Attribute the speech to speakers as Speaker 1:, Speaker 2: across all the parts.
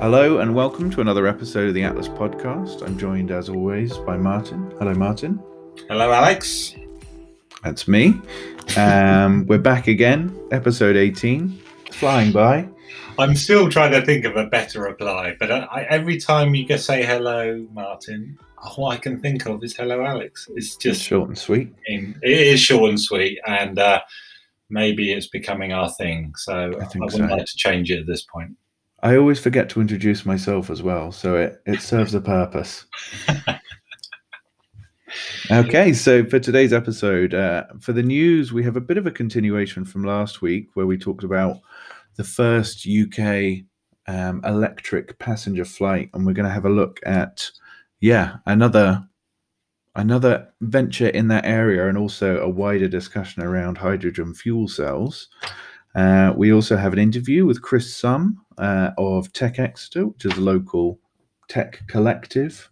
Speaker 1: Hello and welcome to another episode of the Atlas Podcast. I'm joined as always by Martin. Hello, Martin.
Speaker 2: Hello, Alex.
Speaker 1: That's me. Um, we're back again, episode 18. Flying by.
Speaker 2: I'm still trying to think of a better reply, but I, I, every time you just say hello, Martin, all I can think of is hello, Alex. It's just
Speaker 1: short and sweet.
Speaker 2: It is short and sweet, and uh, maybe it's becoming our thing. So I, I wouldn't so. like to change it at this point.
Speaker 1: I always forget to introduce myself as well, so it, it serves a purpose. okay, so for today's episode, uh, for the news, we have a bit of a continuation from last week where we talked about the first UK um, electric passenger flight, and we're going to have a look at, yeah, another another venture in that area, and also a wider discussion around hydrogen fuel cells. Uh, we also have an interview with Kris Sum uh, of Tech Exeter, which is a local tech collective.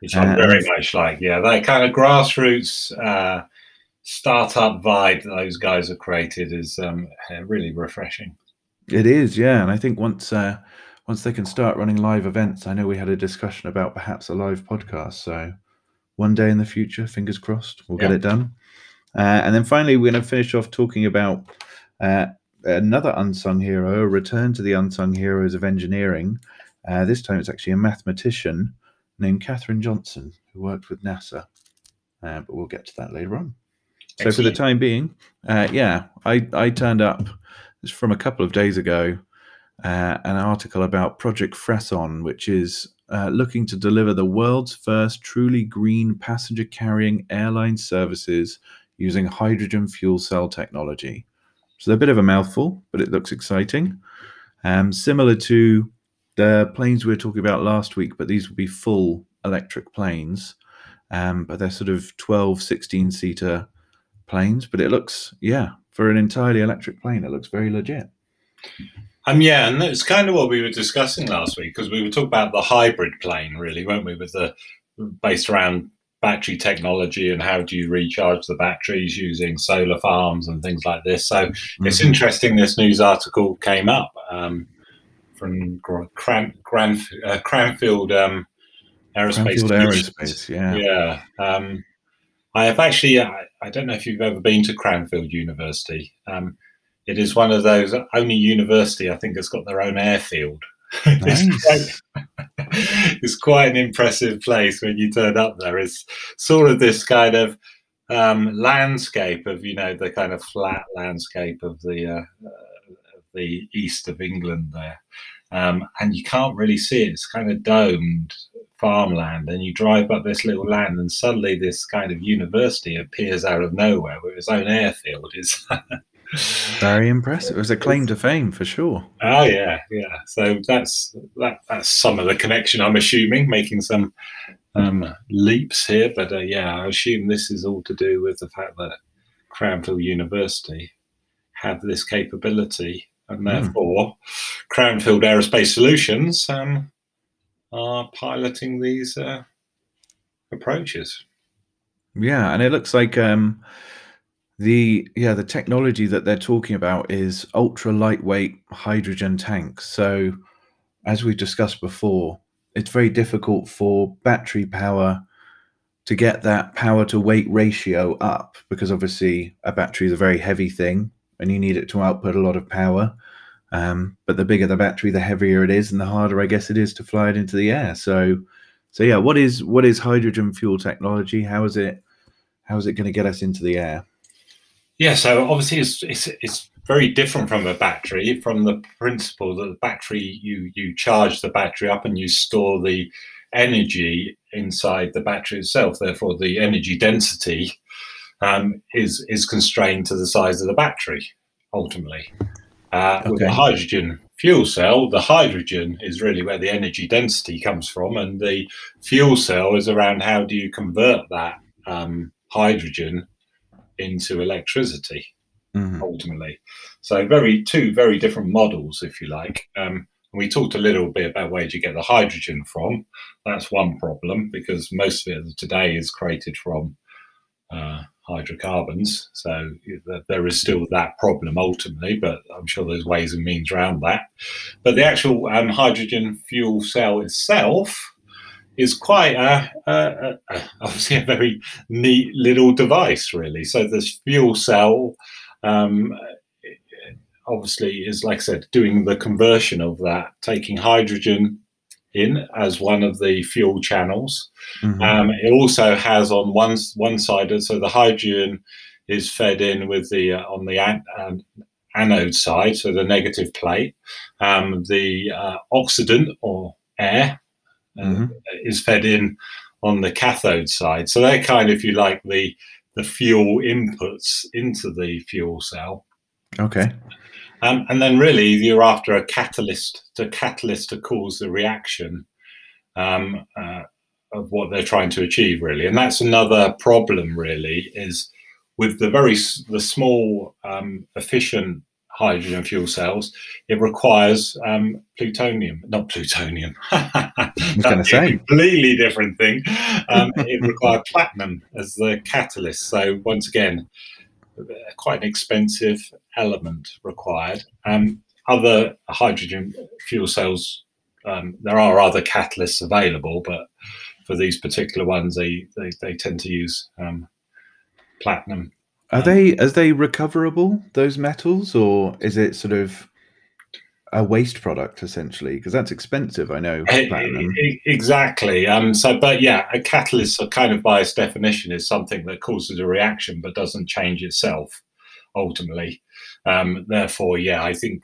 Speaker 2: Which I very much like. Yeah, that kind of grassroots uh, startup vibe that those guys have created is um, really refreshing.
Speaker 1: It is, yeah, and I think once uh, once they can start running live events, I know we had a discussion about perhaps a live podcast. So one day in the future, fingers crossed, we'll get it done. Uh, and then finally, we're going to finish off talking about uh, another unsung hero, a return to the unsung heroes of engineering. Uh, this time it's actually a mathematician named Katherine Johnson who worked with NASA. Uh, but we'll get to that later on. Excellent. So for the time being, uh, yeah, I, I turned up it's from a couple of days ago, uh, an article about Project Fresson, which is uh, looking to deliver the world's first truly green passenger carrying airline services using hydrogen fuel cell technology. So they're a bit of a mouthful, but it looks exciting. Um, similar to the planes we were talking about last week, but these will be full electric planes. Um, but they're sort of 12, 16 seater planes. But it looks, yeah, for an entirely electric plane, it looks very legit.
Speaker 2: Um, yeah, and that's kind of what we were discussing last week because we were talking about the hybrid plane, really, weren't we? With the based around battery technology and how do you recharge the batteries using solar farms and things like this. So mm-hmm. it's interesting this news article came up um, from Cran, Gran, uh, Cranfield um, Aerospace.
Speaker 1: Cranfield Aerospace, yeah.
Speaker 2: Yeah. Um, I have actually, I, I, don't know if you've ever been to Cranfield University. Um, it is one of those only university I think has got their own airfield. Nice. it's, quite, it's, quite, an impressive place when you turn up there. It's sort of this kind of um, landscape of you know the kind of flat landscape of the uh, uh, the east of England there, um, and you can't really see it. It's kind of domed farmland, and you drive up this little land, and suddenly this kind of university appears out of nowhere with its own airfield. Is
Speaker 1: Very impressive. It was a claim to fame for sure.
Speaker 2: Oh yeah, yeah. So that's that, that's some of the connection. I'm assuming making some um, leaps here, but uh, yeah, I assume this is all to do with the fact that Cranfield University have this capability, and hmm. therefore mm. Cranfield Aerospace Solutions um, are piloting these uh, approaches.
Speaker 1: Yeah, and it looks like. Um, the yeah, the technology that they're talking about is ultra lightweight hydrogen tanks. So, as we discussed before, it's very difficult for battery power to get that power to weight ratio up because obviously a battery is a very heavy thing and you need it to output a lot of power. Um, but the bigger the battery, the heavier it is, and the harder, I guess, it is to fly it into the air. So, so yeah, what is what is hydrogen fuel technology? How is it how is it going to get us into the air?
Speaker 2: Yeah, so obviously it's, it's, it's very different from a battery from the principle that the battery you you charge the battery up and you store the energy inside the battery itself. Therefore, the energy density um, is is constrained to the size of the battery. Ultimately, uh, okay. with a hydrogen fuel cell, the hydrogen is really where the energy density comes from, and the fuel cell is around how do you convert that um, hydrogen into electricity mm-hmm. ultimately. So very two very different models, if you like. Um, we talked a little bit about where do you get the hydrogen from. That's one problem because most of it today is created from uh, hydrocarbons. So there is still that problem ultimately, but I'm sure there's ways and means around that. But the actual um, hydrogen fuel cell itself is quite a, a, a, obviously a very neat little device, really. So this fuel cell. Um, obviously is like I said, doing the conversion of that, taking hydrogen in as one of the fuel channels. Mm-hmm. Um, it also has on one one side, so the hydrogen is fed in with the uh, on the an, anode side, so the negative plate. Um, the uh, oxidant or air uh, mm-hmm. is fed in on the cathode side. So they're kind of, if you like, the the fuel inputs into the fuel cell.
Speaker 1: Okay.
Speaker 2: Um, and then really you're after a catalyst, to catalyst to cause the reaction um, uh, of what they're trying to achieve, really. And that's another problem, really, is with the very the small um, efficient hydrogen fuel cells, it requires um, plutonium, not plutonium. That's
Speaker 1: a
Speaker 2: completely different thing. Um, it requires platinum as the catalyst. So once again, quite an expensive element required. Um, other hydrogen fuel cells, um, there are other catalysts available, but for these particular ones, they, they, they tend to use um, platinum.
Speaker 1: Are they are they recoverable those metals, or is it sort of a waste product essentially? Because that's expensive i know platinum.
Speaker 2: exactly. Um so but yeah a catalyst kind of by its definition is something that causes a reaction but doesn't change itself ultimately. Um therefore yeah i think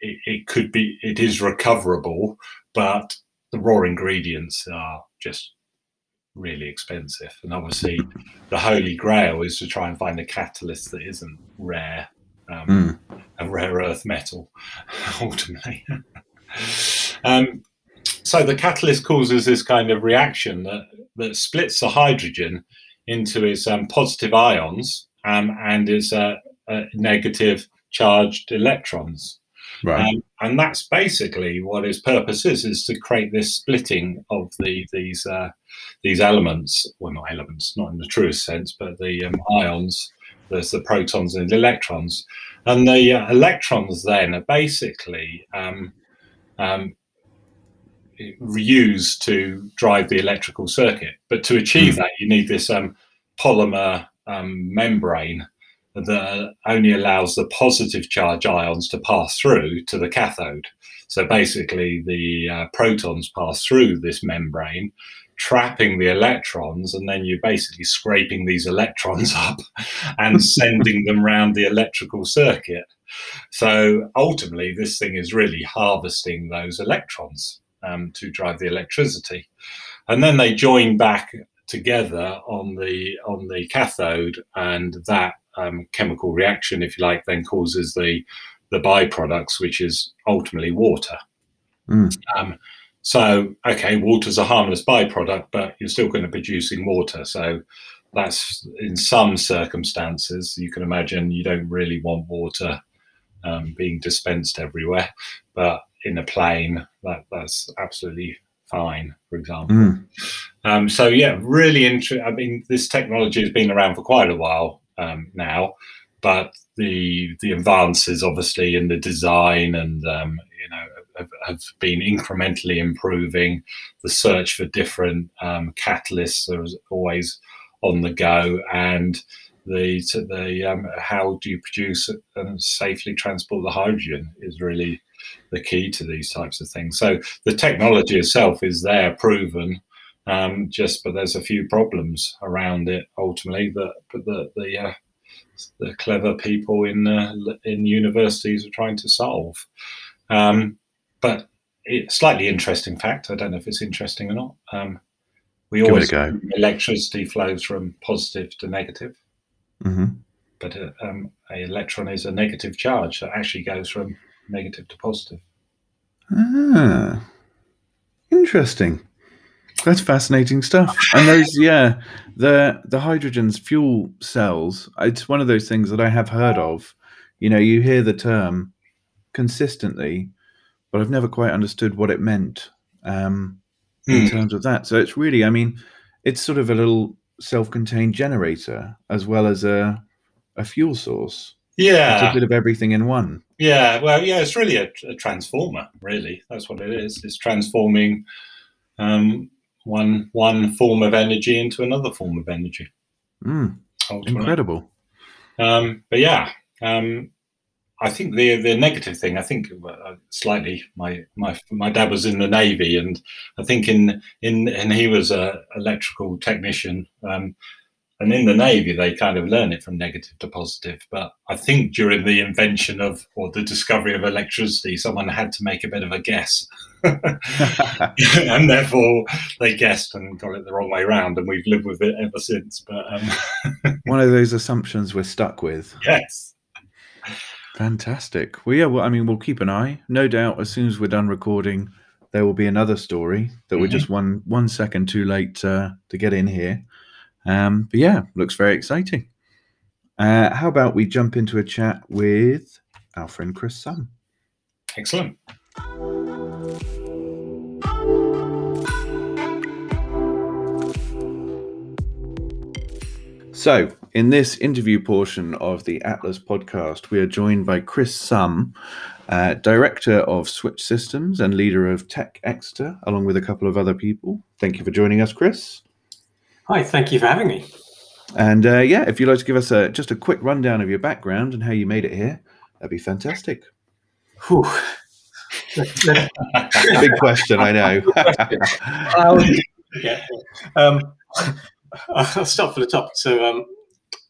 Speaker 2: it, it could be it is recoverable but the raw ingredients are just really expensive and obviously the holy grail is to try and find a catalyst that isn't rare um, mm. a rare earth metal, ultimately. um, so the catalyst causes this kind of reaction that, that splits the hydrogen into its um, positive ions um, and its uh, uh, negative charged electrons.
Speaker 1: Right. Um,
Speaker 2: and that's basically what its purpose is: is to create this splitting of the these uh, these elements. Well, not elements, not in the truest sense, but the um, ions there's the protons and the electrons. And the uh, electrons then are basically um, um, used to drive the electrical circuit. But to achieve mm. that, you need this um, polymer um, membrane that only allows the positive charge ions to pass through to the cathode. So basically, the uh, protons pass through this membrane, trapping the electrons, and then you're basically scraping these electrons up and sending them around the electrical circuit. So ultimately, this thing is really harvesting those electrons um, to drive the electricity, and then they join back together on the on the cathode, and that um, chemical reaction, if you like, then causes the the byproducts, which is ultimately water. Mm. Um, so, okay, water's a harmless byproduct, but you're still going to be producing water. So, that's in some circumstances, you can imagine you don't really want water um, being dispensed everywhere. But in a plane, that, that's absolutely fine, for example. Mm. Um, so, yeah, really interesting. I mean, this technology has been around for quite a while um, now, but the the advances, obviously, in the design and um, you know have, have, been incrementally improving. The search for different um, catalysts are always on the go, and the the um, how do you produce and safely transport the hydrogen is really the key to these types of things. So the technology itself is there, proven. Um, just but there's a few problems around it ultimately that the the uh, the clever people in uh, in universities are trying to solve. Um, but it, slightly interesting fact. I don't know if it's interesting or not. Um, we
Speaker 1: Give
Speaker 2: always electricity flows from positive to negative,
Speaker 1: mm-hmm.
Speaker 2: but uh, um, a electron is a negative charge that actually goes from negative to positive.
Speaker 1: Ah, interesting. That's fascinating stuff. And those, yeah, the the hydrogen's fuel cells. It's one of those things that I have heard of. You know, you hear the term consistently, but I've never quite understood what it meant um, in hmm. terms of that. So it's really, I mean, it's sort of a little self-contained generator as well as a a fuel source.
Speaker 2: Yeah,
Speaker 1: it's a bit of everything in one.
Speaker 2: Yeah, well, yeah, it's really a, a transformer. Really, that's what it is. It's transforming um, one one form of energy into another form of energy.
Speaker 1: Mm, incredible.
Speaker 2: Um, but yeah, um, I think the the negative thing. I think uh, slightly. My my my dad was in the navy, and I think in in and he was a electrical technician. Um, and in the navy, they kind of learn it from negative to positive. But I think during the invention of or the discovery of electricity, someone had to make a bit of a guess, and therefore they guessed and got it the wrong way around, and we've lived with it ever since. But um...
Speaker 1: one of those assumptions we're stuck with.
Speaker 2: Yes.
Speaker 1: Fantastic. Well, yeah. Well, I mean, we'll keep an eye. No doubt, as soon as we're done recording, there will be another story that mm-hmm. we're just one one second too late uh, to get in here. Um, but yeah, looks very exciting. Uh, how about we jump into a chat with our friend Kris Sum?
Speaker 2: Excellent.
Speaker 1: So, in this interview portion of the Atlas podcast, we are joined by Kris Sum, uh, director of Switch Systems and leader of Tech Exeter, along with a couple of other people. Thank you for joining us, Kris.
Speaker 3: Hi, thank you for having me.
Speaker 1: And uh, yeah, if you'd like to give us a, just a quick rundown of your background and how you made it here, that'd be fantastic.
Speaker 3: Whew.
Speaker 1: Big question, I
Speaker 3: know. yeah. Um, I'll start from the top. So um,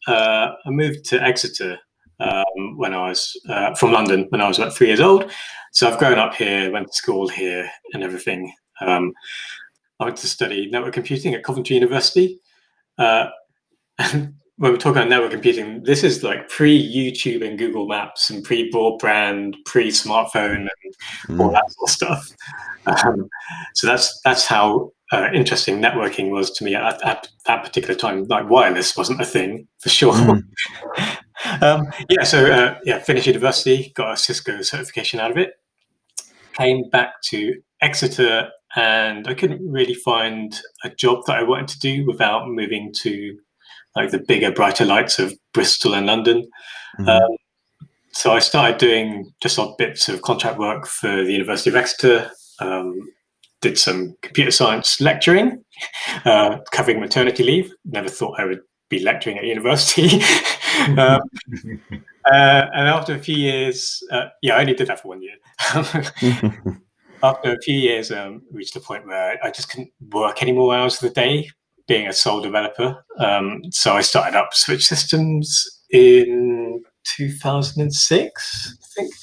Speaker 3: uh, I moved to Exeter um, when I was uh, from London when I was about three years old. So I've grown up here, went to school here, and everything. Um, I went to study network computing at Coventry University. Uh, and when we're talking about network computing, this is like pre YouTube and Google Maps and pre broadband, pre smartphone, and mm. all that sort of stuff. Um, so that's that's how uh, interesting networking was to me at, at, that particular time. Like wireless wasn't a thing for sure. Mm. um, yeah, so uh, yeah, finished university, got a Cisco certification out of it. Came back to Exeter, and I couldn't really find a job that I wanted to do without moving to like the bigger, brighter lights of Bristol and London. Mm. Um, so I started doing just odd bits of contract work for the University of Exeter. Um, did some computer science lecturing, uh, covering maternity leave. Never thought I would be lecturing at university. um, uh, and after a few years, uh, yeah, I only did that for one year. After a few years, um, reached a point where I just couldn't work any more hours of the day being a sole developer. Um, so I started up Switch Systems in 2006, I think.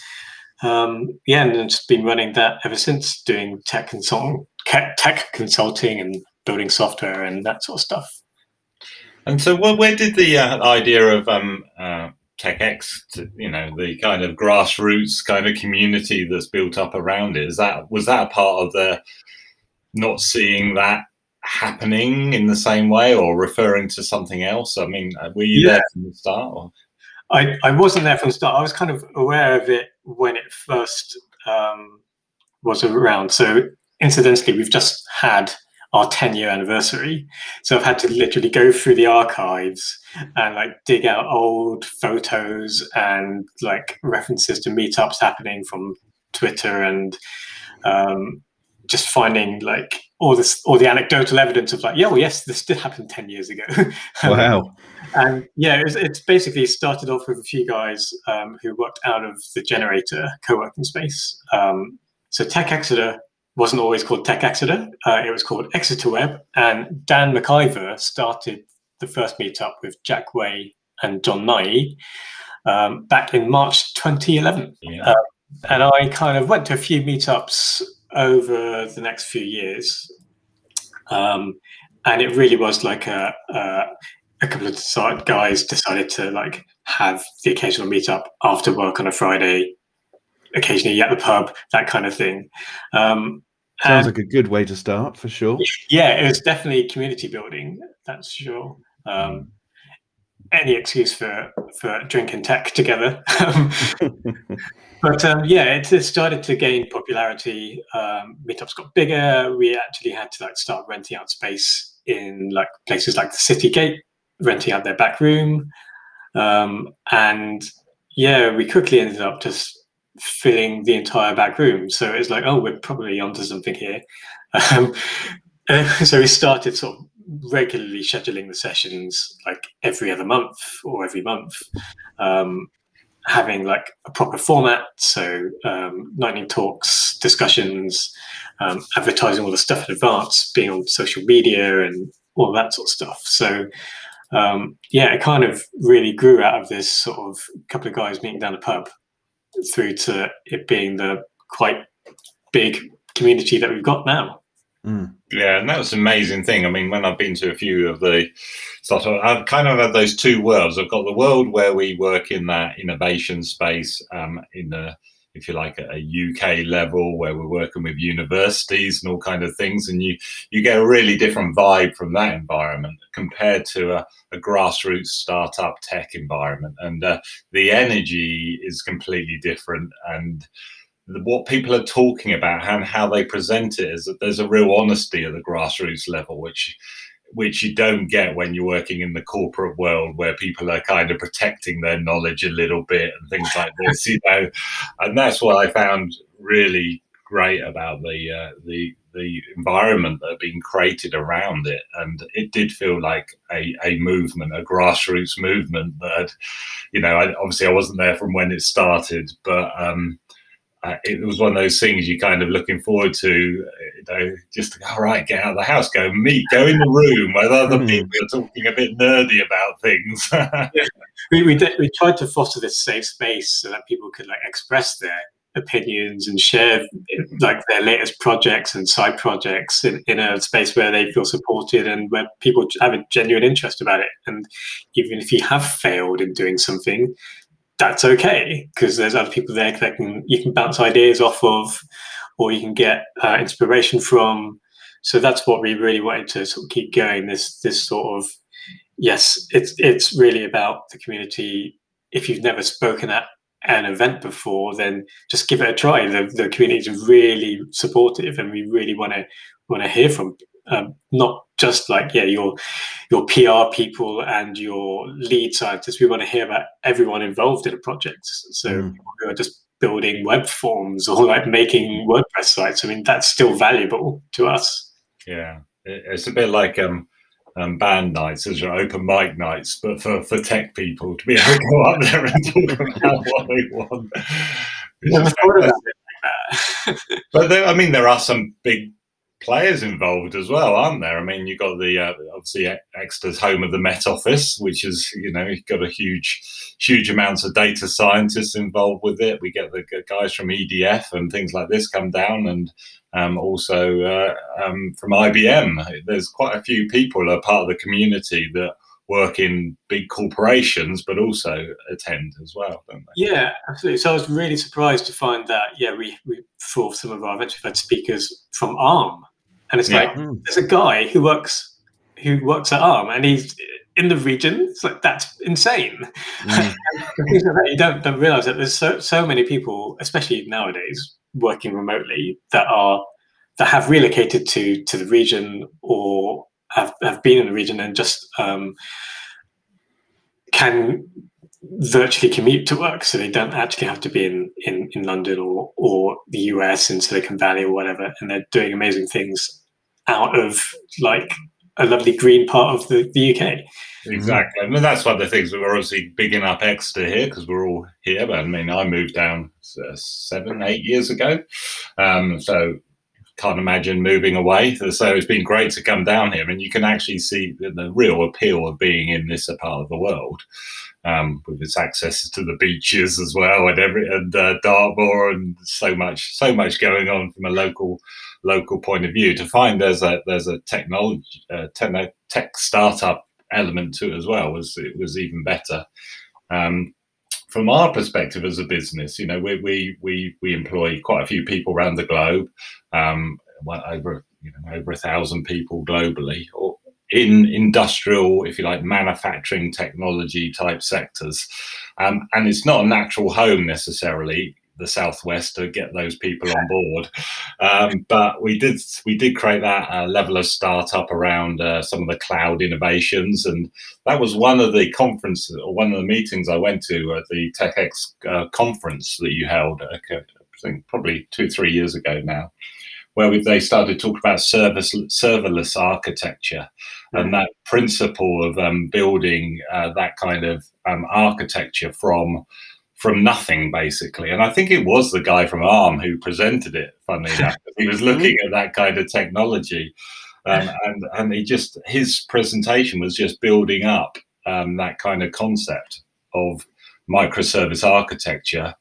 Speaker 3: Um, yeah, and just been running that ever since, doing tech consult- tech consulting and building software and that sort of stuff.
Speaker 2: And so, where did the uh, idea of um, uh, TechX, to, you know, the kind of grassroots kind of community that's built up around it, is that was that a part of the not seeing that happening in the same way, or referring to something else? I mean, uh, were you yeah. there from the start? Or?
Speaker 3: I, I wasn't there from the start. I was kind of aware of it when it first um, was around. So, incidentally, we've just had our 10 year anniversary. So I've had to literally go through the archives and like dig out old photos and like references to meetups happening from Twitter and um, just finding like all this all the anecdotal evidence of like yeah well yes this did happen 10 years ago.
Speaker 1: Wow.
Speaker 3: and yeah it's, it's basically started off with a few guys um, who worked out of the generator co-working space. Um, so tech exeter wasn't always called Tech Exeter. Uh, it was called Exeter Web. And Dan McIver started the first meetup with Jack Way and John Nye um, back in March 2011. Yeah. Uh, and I kind of went to a few meetups over the next few years. Um, and it really was like a, a, a couple of guys decided to like have the occasional meetup after work on a Friday occasionally at the pub, that kind of thing. Um,
Speaker 1: Sounds like a good way to start for sure.
Speaker 3: Yeah, it was definitely community building. That's sure. Um, any excuse for for drinking tech together. but um, yeah, it, it, started to gain popularity. Um, meetups got bigger. We actually had to like start renting out space in like places like the City Gate, renting out their back room, um, and yeah, we quickly ended up just filling the entire back room. So it's like, oh, we're probably onto something here. Um, so we started sort of regularly scheduling the sessions like every other month or every month. Um, having like a proper format. So um, lightning talks, discussions, um, advertising all the stuff in advance, being on social media and all that sort of stuff. So um, yeah, it kind of really grew out of this sort of couple of guys meeting down the pub through to it being the quite big community that we've got now.
Speaker 2: Mm. Yeah, and that was an amazing thing. I mean, when I've been to a few of the stuff, I've kind of had those two worlds. I've got the world where we work in that innovation space, um, in the, if you like, at a UK level, where we're working with universities and all kind of things, and you you get a really different vibe from that environment compared to a, a grassroots startup tech environment, and uh, the energy is completely different and what people are talking about and how they present it is that there's a real honesty at the grassroots level, which which you don't get when you're working in the corporate world where people are kind of protecting their knowledge a little bit and things like this, you know. And that's what I found really great about the uh, the the environment that had been created around it. And it did feel like a, a movement, a grassroots movement that, you know, I, obviously I wasn't there from when it started, but um, uh, it was one of those things you kind of looking forward to, you know, just to go, all right, get out of the house, go meet, go in the room where other hmm. people are talking a bit nerdy about things. yeah.
Speaker 3: We, we, did, we tried to foster this safe space so that people could like express their opinions and share like their latest projects and side projects in, in a space where they feel supported and where people have a genuine interest about it. And even if you have failed in doing something, that's okay because there's other people there that can you can bounce ideas off of, or you can get uh, inspiration from. So that's what we really wanted to sort of keep going. This this sort of yes, it's it's really about the community. If you've never spoken at an event before, then just give it a try. The the community is really supportive, and we really want to want to hear from um, not just like yeah your your PR people and your lead scientists. We want to hear about everyone involved in a project. So mm. who are just building web forms or like making WordPress sites. I mean that's still valuable to us.
Speaker 2: Yeah, it's a bit like um, um, band nights as your open mic nights, but for, for tech people to be able to go up there and talk about what they want. but there, I mean, there are some big players involved as well, aren't there? I mean, you've got the uh, obviously Exeter's home of the Met Office, which is you know you've got a huge, huge amounts of data scientists involved with it. We get the guys from EDF and things like this come down, and um, also uh, um, from IBM. There's quite a few people are part of the community that work in big corporations, but also attend as well, don't they?
Speaker 3: Yeah, absolutely. So I was really surprised to find that, yeah, we, we for some of our events, we've had speakers from ARM. And it's yeah. like, mm. there's a guy who works who works at ARM and he's in the region. It's like, that's insane. Mm. you don't, don't realize that there's so, so many people, especially nowadays, working remotely that are that have relocated to to the region or have, have been in the region and just um, can virtually commute to work so they don't actually have to be in, in, in London or, or the US in Silicon Valley or whatever and they're doing amazing things out of like a lovely green part of the, the UK.
Speaker 2: Exactly. I mean, that's one of the things that we're obviously bigging up Exeter here because we're all here. But I mean, I moved down uh, seven, eight years ago. Um, so can't imagine moving away. So it's been great to come down here, and you can actually see the, the real appeal of being in this part of the world, um, with its access to the beaches as well, and every and uh, Dartmoor, and so much, so much going on from a local local point of view. To find there's a there's a technology uh, tech, startup element to it as well was it was even better. Um, from our perspective as a business, you know, we we we, we employ quite a few people around the globe, um, over you know over a thousand people globally, or in industrial, if you like, manufacturing technology type sectors, um, and it's not a natural home necessarily the southwest to get those people on board. Um, but we did we did create that uh, level of startup around uh, some of the cloud innovations, and that was one of the conferences or one of the meetings I went to at the TechX uh, conference that you held. Uh, I think probably two three years ago now where we, they started talking about service, serverless architecture mm-hmm. and that principle of um, building uh, that kind of um, architecture from from nothing basically. And i think it was the guy from arm who presented it funny enough he was looking at that kind of technology um, and and he just his presentation was just building up um, that kind of concept of microservice architecture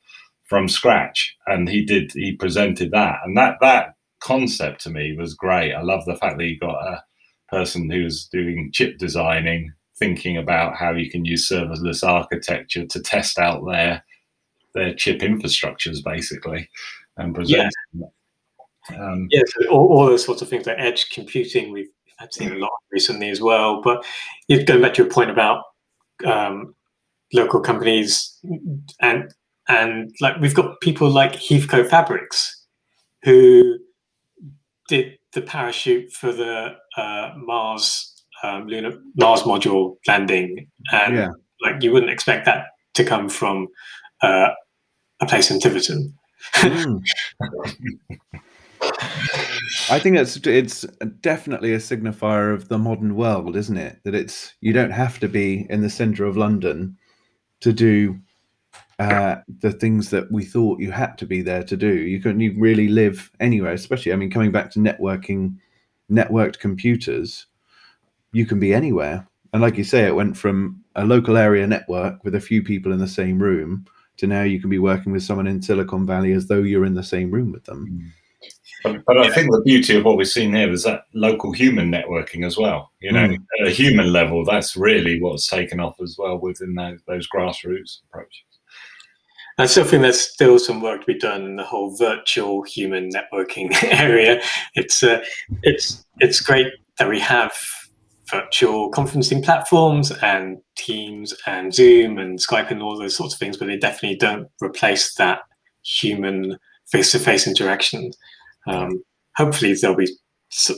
Speaker 2: from scratch. And he did he presented that. And that that concept to me was great. I love the fact that you got a person who's doing chip designing, thinking about how you can use serverless architecture to test out their their chip infrastructures, basically, and present.
Speaker 3: Yeah. Um, yeah, so all, all those sorts of things like edge computing, we've I've seen a lot recently as well. But it's going back to your point about um, local companies and and like we've got people like Heathcoat Fabrics who did the parachute for the uh, Mars um, lunar Mars module landing, and yeah. like you wouldn't expect that to come from uh, a place in Tiverton. mm.
Speaker 1: I think it's it's definitely a signifier of the modern world, isn't it? That it's you don't have to be in the centre of London to do uh, the things that we thought you had to be there to do. You can you really live anywhere, especially I mean coming back to networking, networked computers, you can be anywhere. And like you say, it went from a local area network with a few people in the same room to now you can be working with someone in Silicon Valley as though you're in the same room with them.
Speaker 2: Mm. But, but I think the beauty of what we've seen here is that local human networking as well. You know, mm. at a human level, that's really what's taken off as well within those, those grassroots approaches.
Speaker 3: I still think there's still some work to be done in the whole virtual human networking area. It's uh, it's it's great that we have virtual conferencing platforms and Teams and Zoom and Skype and all those sorts of things, but they definitely don't replace that human face-to-face interaction. Um, hopefully, there'll be.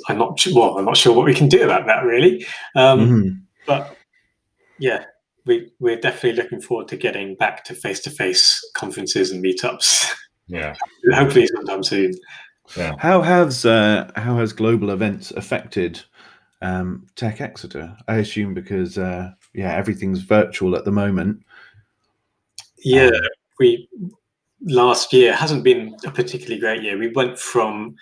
Speaker 3: I'm not well. I'm not sure what we can do about that really, um, mm-hmm. but yeah, we we're definitely looking forward to getting back to face to face conferences and meetups.
Speaker 2: Yeah,
Speaker 3: hopefully sometime soon.
Speaker 1: Yeah. How has uh, how has global events affected um, Tech Exeter? I assume because uh, yeah, everything's virtual at the moment.
Speaker 3: Yeah, um, we last year hasn't been a particularly great year. We went from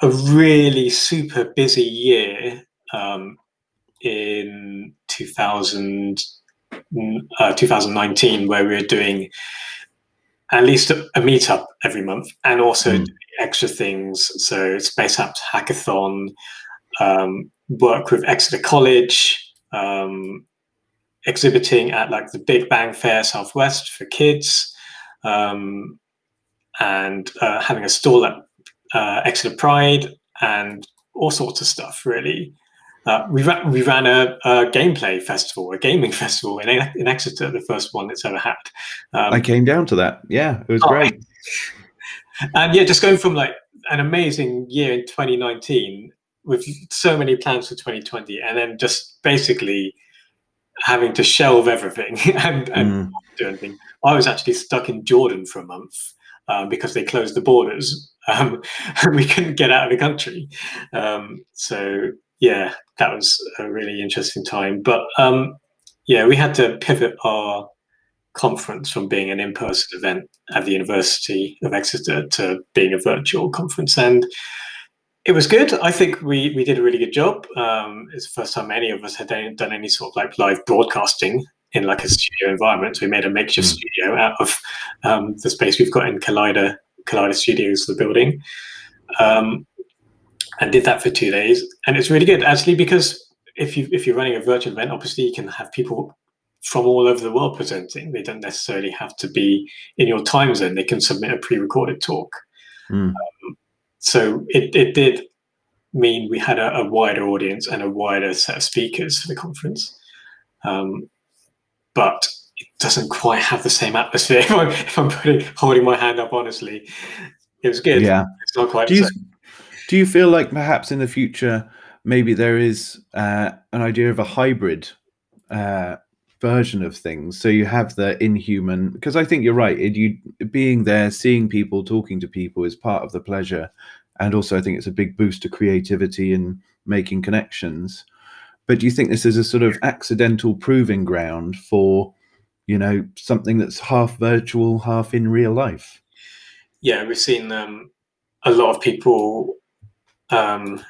Speaker 3: a really super busy year um, in 2000 uh, 2019 where we were doing at least a, a meetup every month and also mm. extra things. So Space Apps Hackathon, um, work with Exeter College, um, exhibiting at like the Big Bang Fair Southwest for kids, um, and uh, having a stall at uh, Exeter Pride and all sorts of stuff really. Uh, we ran we ran a, a, gameplay festival, a gaming festival in, in Exeter, the first one it's ever had.
Speaker 1: Um, I came down to that. Yeah, it was oh, great.
Speaker 3: And yeah, just going from like an amazing year in 2019 with so many plans for 2020, and then just basically having to shelve everything and, and mm. do anything. I was actually stuck in Jordan for a month um, because they closed the borders. Um, we couldn't get out of the country. Um, so yeah, that was a really interesting time. But um, yeah, we had to pivot our conference from being an in-person event at the University of Exeter to being a virtual conference, and it was good. I think we we did a really good job. Um, it's the first time any of us had done any sort of like live broadcasting in like a studio environment. So we made a makeshift mm. studio out of um, the space we've got in Collider Collider Studios, the building. Um, and did that for two days. And it's really good actually because if you if you're running a virtual event, obviously you can have people from all over the world presenting. They don't necessarily have to be in your time zone. They can submit a pre-recorded talk. Mm. Um, so it, it did mean we had a, a, wider audience and a wider set of speakers for the conference. Um, but it doesn't quite have the same atmosphere. If I'm, if I'm putting, holding my hand up, honestly, it was good.
Speaker 1: Yeah,
Speaker 3: it's not quite.
Speaker 1: Do you, do you feel like perhaps in the future maybe there is uh, an idea of a hybrid uh, version of things? So you have the inhuman, because I think you're right. It, you being there, seeing people, talking to people is part of the pleasure, and also I think it's a big boost to creativity and making connections. But do you think this is a sort of accidental proving ground for, you know, something that's half virtual, half in real life?
Speaker 3: Yeah, we've seen um, a lot of people um,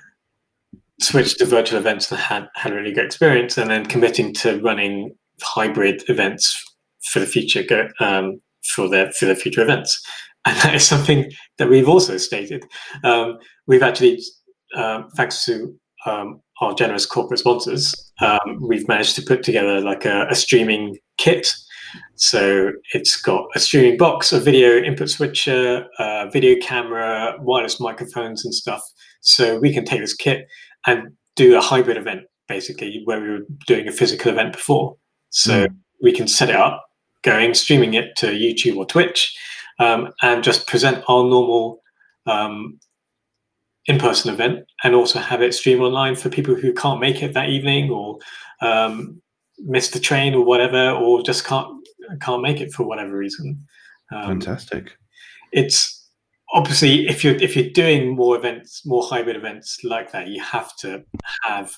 Speaker 3: switch to virtual events and had, had a really good experience, and then committing to running hybrid events for the future um, for their for their future events, and that is something that we've also stated. Um, we've actually, um, thanks to um, our generous corporate sponsors, um, we've managed to put together like a, a, streaming kit. So it's got a streaming box, a video input switcher, a video camera, wireless microphones, and stuff. So we can take this kit and do a hybrid event basically where we were doing a physical event before. So mm. we can set it up, going streaming it to YouTube or Twitch, um, and just present our normal um, in-person event, and also have it stream online for people who can't make it that evening or um, miss the train or whatever, or just can't can't make it for whatever reason.
Speaker 1: Um, Fantastic.
Speaker 3: It's obviously if you're if you're doing more events more hybrid events like that you have to have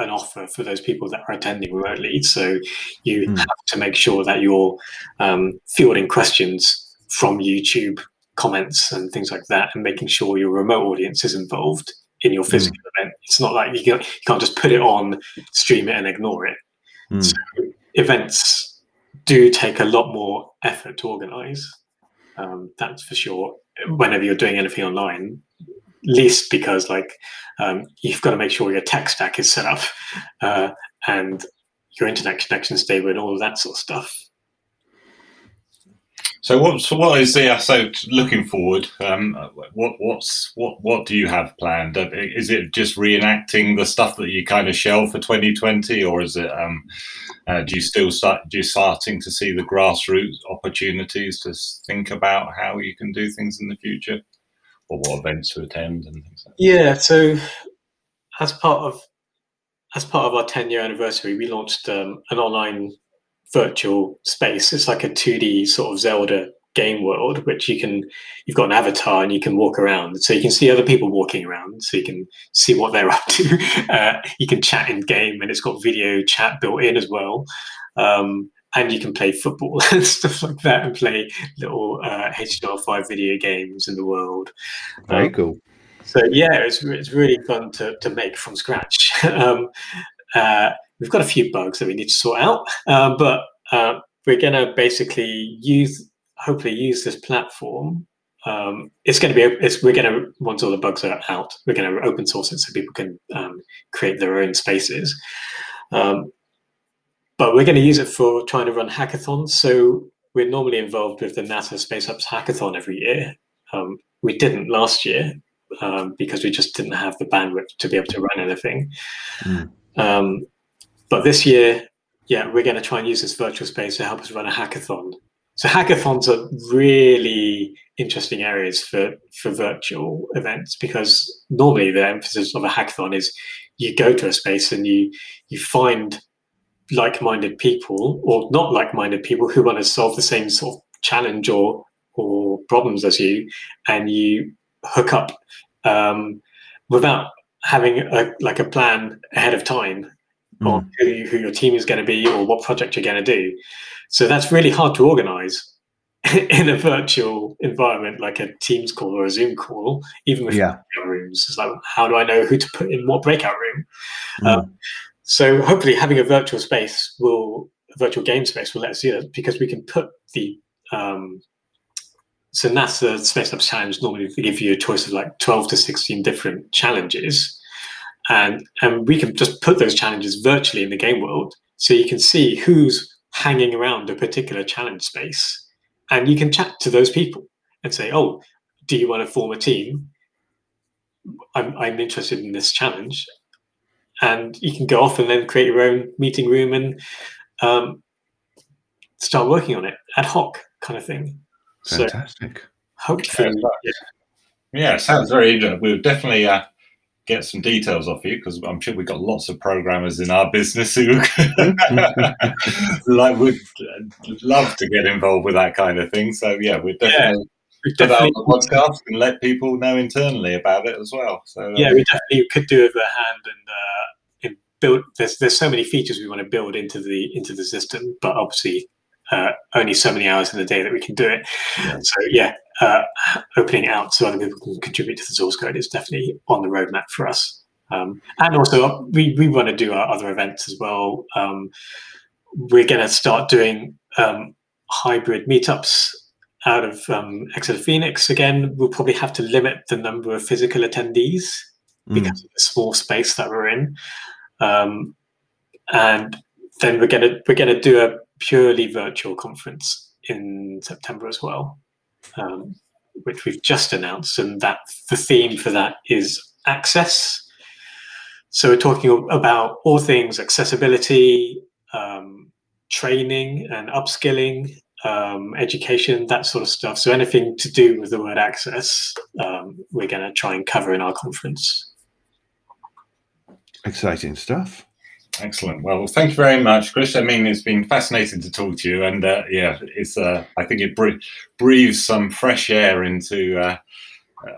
Speaker 3: an offer for those people that are attending remotely so you mm. have to make sure that you're um, fielding questions from youtube comments and things like that and making sure your remote audience is involved in your hmm. physical mm. event it's not like you, can, you can't just put it on stream it and ignore it mm. so events do take a lot more effort to organize um, that's for sure whenever you're doing anything online least because like um, you've got to make sure your tech stack is set up uh, and your internet connection stable and all of that sort of stuff
Speaker 2: so what? So what is the so looking forward? Um, what what's what what do you have planned? Uh, is it just reenacting the stuff that you kind of shelved for 2020, or is it? Um, uh, do you still start? Do you starting to see the grassroots opportunities to think about how you can do things in the future, or what events to attend and things? Like
Speaker 3: yeah. So as part of as part of our 10 year anniversary, we launched um, an online virtual space. It's like a 2D sort of Zelda game world, which you can you've got an avatar and you can walk around, so you can see other people walking around, so you can see what they're up to. Uh, you can chat in game, and it's got video chat built in as well. Um, and you can play football and stuff like that, and play little uh, HTML5 video games in the world.
Speaker 1: Very um, cool.
Speaker 3: So yeah, it's it's really fun to to make from scratch. um, uh, we've got a few bugs that we need to sort out, uh, but uh, we're going to basically use, hopefully, use this platform. Um, it's going to be, it's, we're going to once all the bugs are out, we're going to open source it so people can um, create their own spaces. Um, but we're going to use it for trying to run hackathons. So we're normally involved with the NASA Space Apps Hackathon every year. Um, we didn't last year um, because we just didn't have the bandwidth to be able to run anything. Mm. Um, but this year, yeah, we're going to try and use this virtual space to help us run a hackathon. So hackathons are really interesting areas for, for virtual events because normally the emphasis of a hackathon is you go to a space and you you find like-minded people or not like-minded people who want to solve the same sort of challenge or or problems as you, and you hook up um, without having a like a plan ahead of time mm. on who, who your team is going to be or what project you're going to do. So that's really hard to organize in a virtual environment like a Teams call or a Zoom call, even with yeah. rooms. It's like, how do I know who to put in what breakout room? Mm. Um, so hopefully, having a virtual space will, a virtual game space will let us do that because we can put the um, so NASA Space Apps Challenge normally they give you a choice of like 12 to 16 different challenges. And and we can just put those challenges virtually in the game world. So you can see who's hanging around a particular challenge space and you can chat to those people and say oh do you want to form a team? I'm, I'm interested in this challenge and you can go off and then create your own meeting room and um, start working on it ad hoc kind of thing.
Speaker 1: Fantastic.
Speaker 3: So hopefully,
Speaker 2: yeah, yeah sounds very interesting. We'll definitely uh, get some details off you because I'm sure we've got lots of programmers in our business who like would love to get involved with that kind of thing. So yeah, we're definitely. Yeah. Definitely the podcast and let people know internally about it as well. So
Speaker 3: yeah, uh, we definitely could do it with a hand and uh, build. There's there's so many features we want to build into the into the system, but obviously uh, only so many hours in the day that we can do it. Yeah. So yeah, uh, opening it out so other people can contribute to the source code is definitely on the roadmap for us. Um, and also, we, we want to do our other events as well. Um, we're going to start doing um, hybrid meetups out of um, Exeter Phoenix. Again, we'll probably have to limit the number of physical attendees mm. because of the small space that we're in. Um, and then we're going to we're going to do a purely virtual conference in September as well, um, which we've just announced, and that the theme for that is access. So we're talking about all things accessibility, um, training and upskilling, um, education, that sort of stuff. So anything to do with the word access, um, we're going to try and cover in our conference.
Speaker 1: Exciting stuff.
Speaker 2: Excellent. Well, thank you very much, Kris. I mean, it's been fascinating to talk to you, and uh, yeah, it's. Uh, I think it breathes some fresh air into, uh,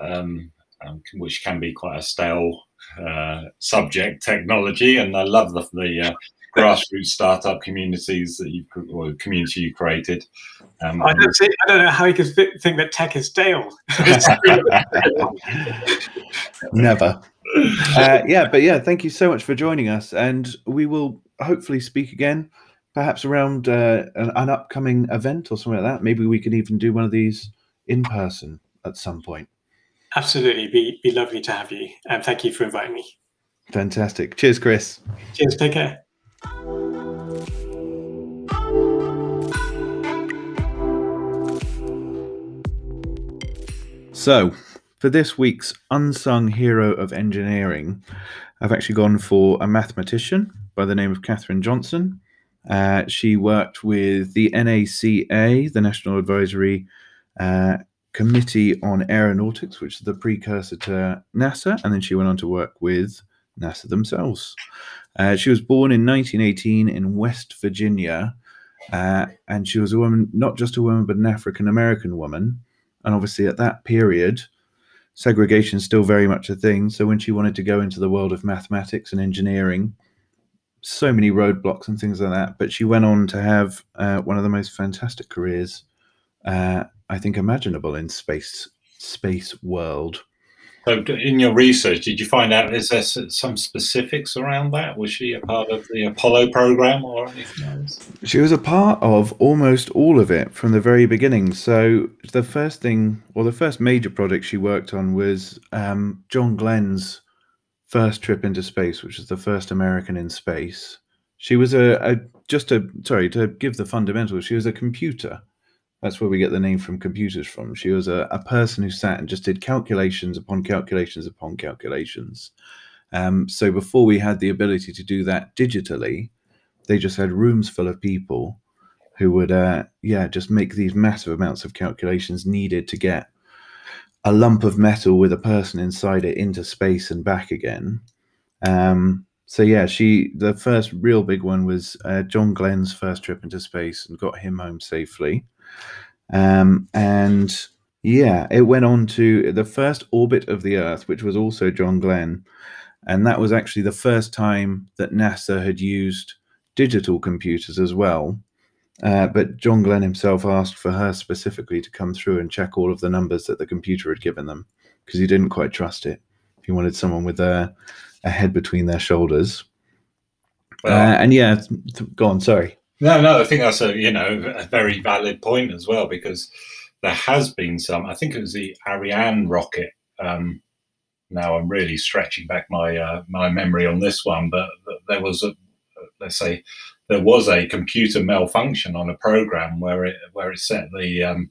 Speaker 2: um, um, which can be quite a stale uh, subject, technology, and I love the, the uh, grassroots startup communities that you or community you created.
Speaker 3: Um, I don't see, I don't know how you could think that tech is stale.
Speaker 1: Never uh, yeah, but yeah, thank you so much for joining us, and we will hopefully speak again, perhaps around uh, an, an, upcoming event or something like that. Maybe we can even do one of these in person at some point.
Speaker 3: Absolutely, be be lovely to have you, and thank you for inviting me.
Speaker 1: Fantastic. Cheers, Kris.
Speaker 3: Cheers. Take care.
Speaker 1: So, for this week's unsung hero of engineering, I've actually gone for a mathematician by the name of Katherine Johnson. Uh, she worked with the NACA, the National Advisory uh, Committee on Aeronautics, which is the precursor to NASA, and then she went on to work with NASA themselves. Uh, she was born in 1918 in West Virginia, uh, and she was a woman, not just a woman, but an African American woman. And obviously, at that period, segregation is still very much a thing. So when she wanted to go into the world of mathematics and engineering, so many roadblocks and things like that. But she went on to have uh, one of the most fantastic careers, uh, I think, imaginable in space space world.
Speaker 2: So, in your research, did you find out is there some specifics around that? Was she a part of the Apollo program or anything else?
Speaker 1: She was a part of almost all of it from the very beginning. So, the first thing, or the first major project she worked on was um, John Glenn's first trip into space, which was the first American in space. She was a, a just a sorry to give the fundamentals. She was a computer that's where we get the name from computers from. She was a, a person who sat and just did calculations upon calculations upon calculations. Um, so before we had the ability to do that digitally, they just had rooms full of people who would, uh, yeah, just make these massive amounts of calculations needed to get a lump of metal with a person inside it into space and back again. Um, so yeah, she the first real big one was uh, John Glenn's first trip into space and got him home safely. Um, and yeah, it went on to the first orbit of the Earth, which was also John Glenn. And that was actually the first time that NASA had used digital computers as well. Uh, but John Glenn himself asked for her specifically to come through and check all of the numbers that the computer had given them because he didn't quite trust it. He wanted someone with a, a head between their shoulders. Well, uh, and yeah, th- go on. Sorry.
Speaker 2: No, no, I think that's a you know a very valid point as well because there has been some. I think it was the Ariane rocket. Um, now I'm really stretching back my uh, my memory on this one, but there was a let's say there was a computer malfunction on a program where it where it set the um,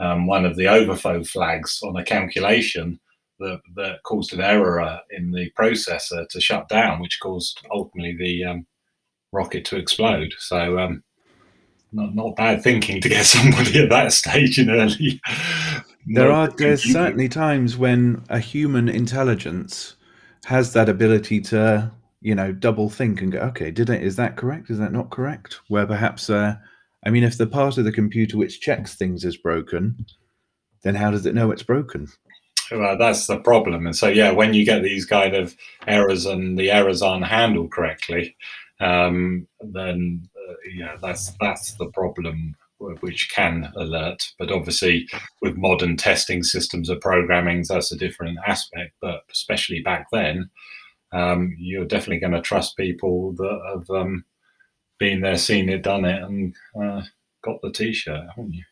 Speaker 2: um, one of the overflow flags on a calculation that, that caused an error in the processor to shut down, which caused ultimately the um, rocket to explode. So um, not, not bad thinking to get somebody at that stage in early.
Speaker 1: There are there's certainly times when a human intelligence has that ability to you know double think and go okay did it is that correct? Is that not correct? Where perhaps uh, i mean if the part of the computer which checks things is broken then how does it know it's broken?
Speaker 2: Well, that's the problem. And so yeah when you get these kind of errors and the errors aren't handled correctly um, then uh, yeah that's that's the problem which can alert. But obviously, with modern testing systems of programming, that's a different aspect. But especially back then, um, you're definitely going to trust people that have um, been there, seen it, done it, and uh, got the T-shirt, haven't you?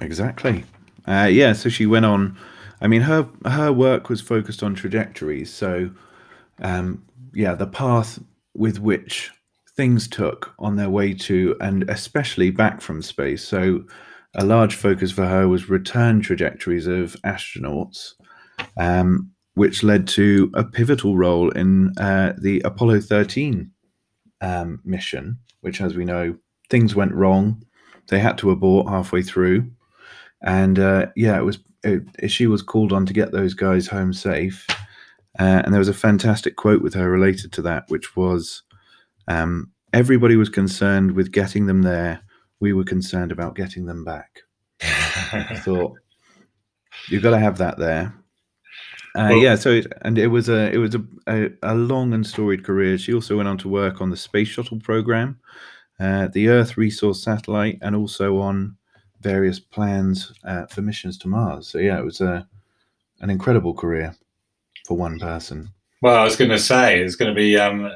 Speaker 1: Exactly. Uh, yeah. So she went on. I mean, her her work was focused on trajectories. So, um, yeah, the path with which things took on their way to and especially back from space. So, a large focus for her was return trajectories of astronauts, um, which led to a pivotal role in uh, the Apollo 13 um, mission, which, as we know, things went wrong. They had to abort halfway through. And uh, yeah, it was it, she was called on to get those guys home safe. Uh, and there was a fantastic quote with her related to that, which was um, everybody was concerned with getting them there. We were concerned about getting them back. I thought you've got to have that there. Uh, well, yeah, so it, and it was a it was a, a, a, long and storied career. She also went on to work on the space shuttle program, uh, the Earth resource satellite, and also on various plans uh, for missions to Mars. So yeah, it was a an incredible career for one person.
Speaker 2: Well, I was going to say it's going to be um,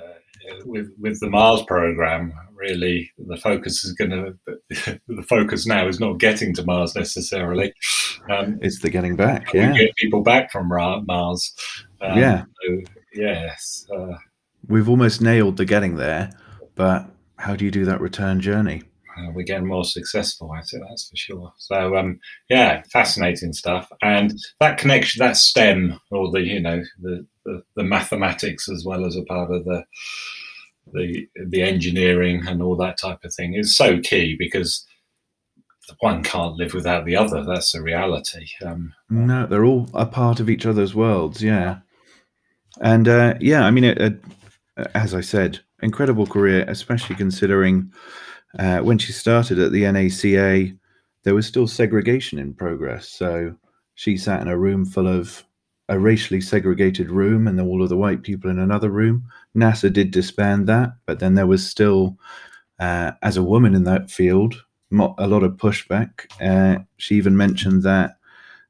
Speaker 2: with with the Mars program, really the focus is going to the focus now is not getting to Mars necessarily.
Speaker 1: Um, it's the getting back. Yeah,
Speaker 2: get people back from Mars.
Speaker 1: Um, yeah.
Speaker 2: So, yes. Uh,
Speaker 1: We've almost nailed the getting there, but how do you do that return journey?
Speaker 2: Uh, we're getting more successful at it, that's for sure. So, um, yeah, fascinating stuff. And that connection, that STEM, or the you know the, the, the mathematics as well as a part of the the the engineering and all that type of thing is so key because one can't live without the other. That's a reality. Um,
Speaker 1: no, they're all a part of each other's worlds. Yeah, and uh, yeah, I mean, it, it, as I said, incredible career, especially considering uh, when she started at the NACA, there was still segregation in progress. So she sat in a room full of a racially segregated room and all of the white people in another room. NASA did disband that, but then there was still, uh, as a woman in that field, a lot of pushback. Uh, she even mentioned that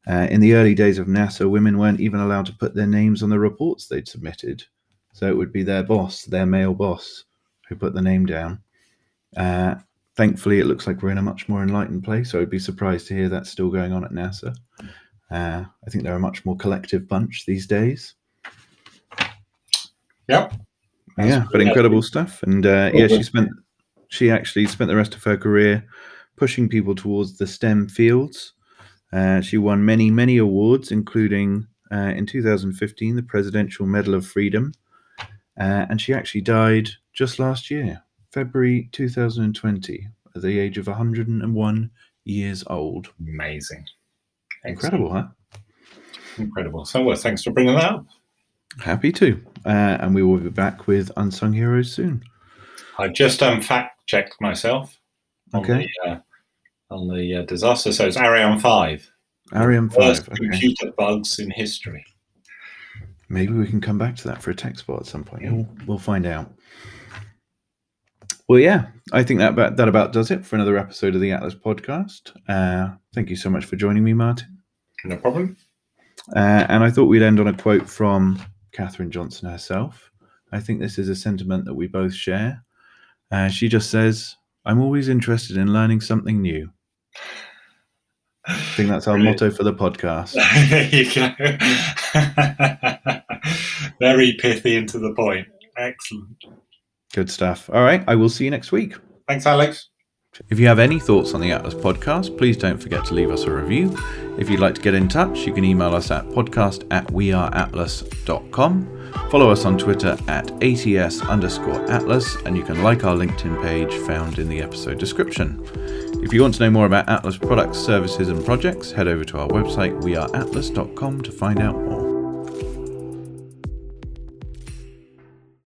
Speaker 1: uh, in the early days of NASA, women weren't even allowed to put their names on the reports they'd submitted. So it would be their boss, their male boss, who put the name down. Uh, thankfully, it looks like we're in a much more enlightened place. So I'd be surprised to hear that's still going on at NASA. Uh, I think they're a much more collective bunch these days.
Speaker 2: Yep.
Speaker 1: yeah, but incredible stuff. And uh, yeah, she spent she actually spent the rest of her career pushing people towards the STEM fields. Uh, she won many many awards, including uh, in 2015 the Presidential Medal of Freedom, uh, and she actually died just last year, February 2020, at the age of 101 years old.
Speaker 2: Amazing.
Speaker 1: Incredible, huh?
Speaker 2: Incredible. So, well, thanks for bringing that up.
Speaker 1: Happy to. Uh, and we will be back with Unsung Heroes soon.
Speaker 2: I just um, fact checked myself on
Speaker 1: okay.
Speaker 2: the, uh, on the uh, disaster. So it's Ariane 5.
Speaker 1: Ariane 5. First
Speaker 2: okay. computer bugs in history.
Speaker 1: Maybe we can come back to that for a tech spot at some point. We'll, we'll find out. Well, yeah, I think that about, that about does it for another episode of the Atlas podcast. Uh, thank you so much for joining me, Martin.
Speaker 2: No problem.
Speaker 1: Uh, and I thought we'd end on a quote from Katherine Johnson herself. I think this is a sentiment that we both share. Uh, she just says, I'm always interested in learning something new. I think that's our Brilliant. motto for the podcast.
Speaker 2: there you go. Very pithy and to the point. Excellent.
Speaker 1: Good stuff. All right. I will see you next week.
Speaker 2: Thanks, Alex.
Speaker 1: If you have any thoughts on the Atlas podcast, please don't forget to leave us a review. If you'd like to get in touch, you can email us at podcast at weareatlas.com. Follow us on Twitter at ATS underscore Atlas, and you can like our LinkedIn page found in the episode description. If you want to know more about Atlas products, services, and projects, head over to our website weareatlas.com to find out more.